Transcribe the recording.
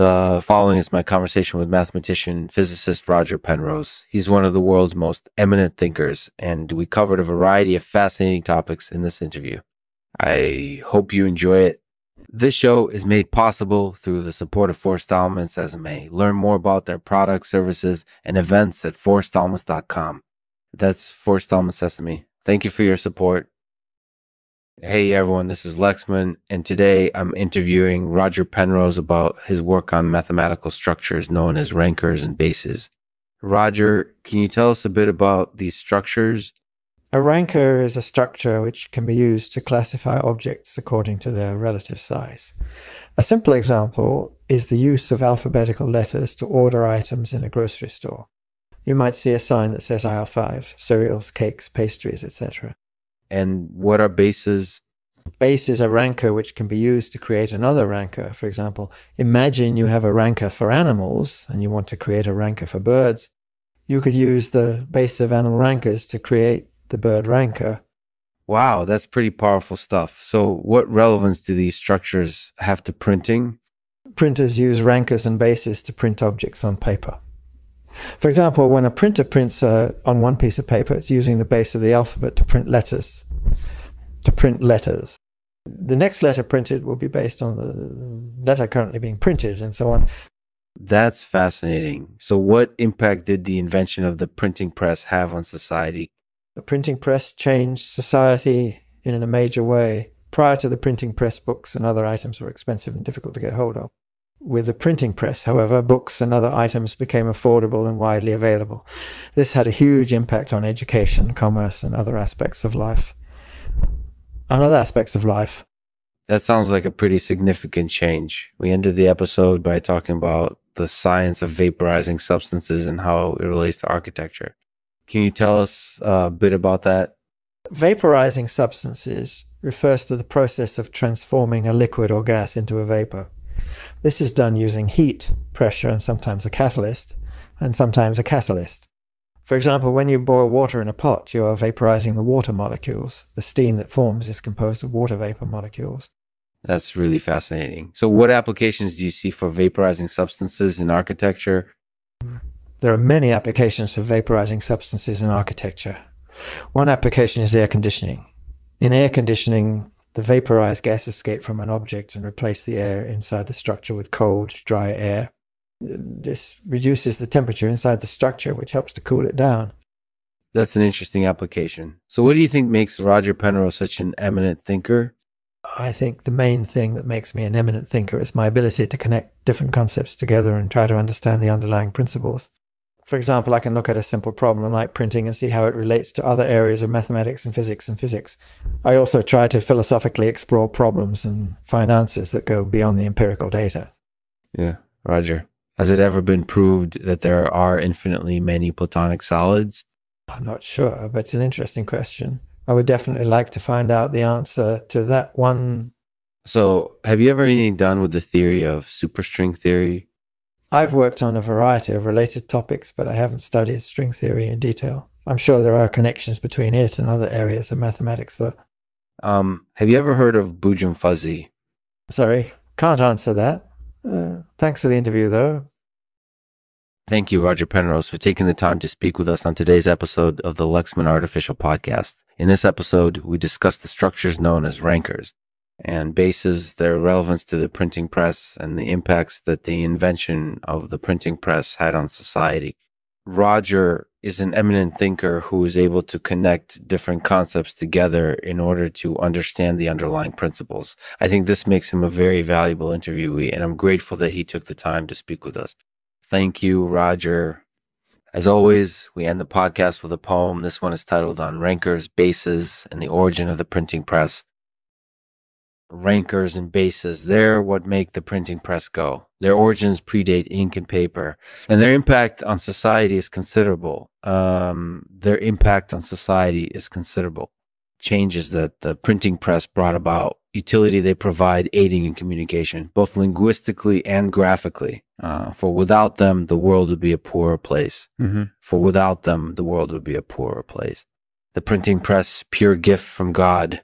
The following is my conversation with mathematician physicist Roger Penrose. He's one of the world's most eminent thinkers, and we covered a variety of fascinating topics in this interview. I hope you enjoy it. This show is made possible through the support of Forced Elements SMA. Learn more about their products, services, and events at forcedelements.com. That's Forced Elements Sesame. Thank you for your support. Hey everyone, this is Lexman, and today I'm interviewing Roger Penrose about his work on mathematical structures known as rankers and bases. Roger, can you tell us a bit about these structures? A ranker is a structure which can be used to classify objects according to their relative size. A simple example is the use of alphabetical letters to order items in a grocery store. You might see a sign that says aisle 5, cereals, cakes, pastries, etc. And what are bases? Base is a ranker which can be used to create another ranker. For example, imagine you have a ranker for animals and you want to create a ranker for birds. You could use the base of animal rankers to create the bird ranker. Wow, that's pretty powerful stuff. So, what relevance do these structures have to printing? Printers use rankers and bases to print objects on paper. For example, when a printer prints uh, on one piece of paper, it's using the base of the alphabet to print letters. To print letters. The next letter printed will be based on the letter currently being printed and so on. That's fascinating. So, what impact did the invention of the printing press have on society? The printing press changed society in a major way. Prior to the printing press, books and other items were expensive and difficult to get hold of. With the printing press, however, books and other items became affordable and widely available. This had a huge impact on education, commerce, and other aspects of life. On other aspects of life. That sounds like a pretty significant change. We ended the episode by talking about the science of vaporizing substances and how it relates to architecture. Can you tell us a bit about that? Vaporizing substances refers to the process of transforming a liquid or gas into a vapor. This is done using heat, pressure, and sometimes a catalyst, and sometimes a catalyst. For example, when you boil water in a pot, you are vaporizing the water molecules. The steam that forms is composed of water vapor molecules. That's really fascinating. So, what applications do you see for vaporizing substances in architecture? There are many applications for vaporizing substances in architecture. One application is air conditioning. In air conditioning, the vaporized gas escape from an object and replace the air inside the structure with cold, dry air. This reduces the temperature inside the structure, which helps to cool it down. That's an interesting application. So, what do you think makes Roger Penrose such an eminent thinker? I think the main thing that makes me an eminent thinker is my ability to connect different concepts together and try to understand the underlying principles. For example, I can look at a simple problem like printing and see how it relates to other areas of mathematics and physics and physics. I also try to philosophically explore problems and find answers that go beyond the empirical data. Yeah, Roger. Has it ever been proved that there are infinitely many platonic solids? I'm not sure, but it's an interesting question. I would definitely like to find out the answer to that one. So, have you ever anything done with the theory of superstring theory? I've worked on a variety of related topics, but I haven't studied string theory in detail. I'm sure there are connections between it and other areas of mathematics, though. Um, have you ever heard of Boojum Fuzzy? Sorry, can't answer that. Uh, thanks for the interview, though. Thank you, Roger Penrose, for taking the time to speak with us on today's episode of the Lexman Artificial Podcast. In this episode, we discuss the structures known as rankers, and bases their relevance to the printing press and the impacts that the invention of the printing press had on society. Roger is an eminent thinker who is able to connect different concepts together in order to understand the underlying principles. I think this makes him a very valuable interviewee, and I'm grateful that he took the time to speak with us. Thank you, Roger. As always, we end the podcast with a poem. This one is titled On Rankers, Bases, and the Origin of the Printing Press rankers and bases. They're what make the printing press go. Their origins predate ink and paper, and their impact on society is considerable. Um, their impact on society is considerable. Changes that the printing press brought about, utility they provide aiding in communication, both linguistically and graphically. Uh, for without them, the world would be a poorer place. Mm-hmm. For without them, the world would be a poorer place. The printing press, pure gift from God,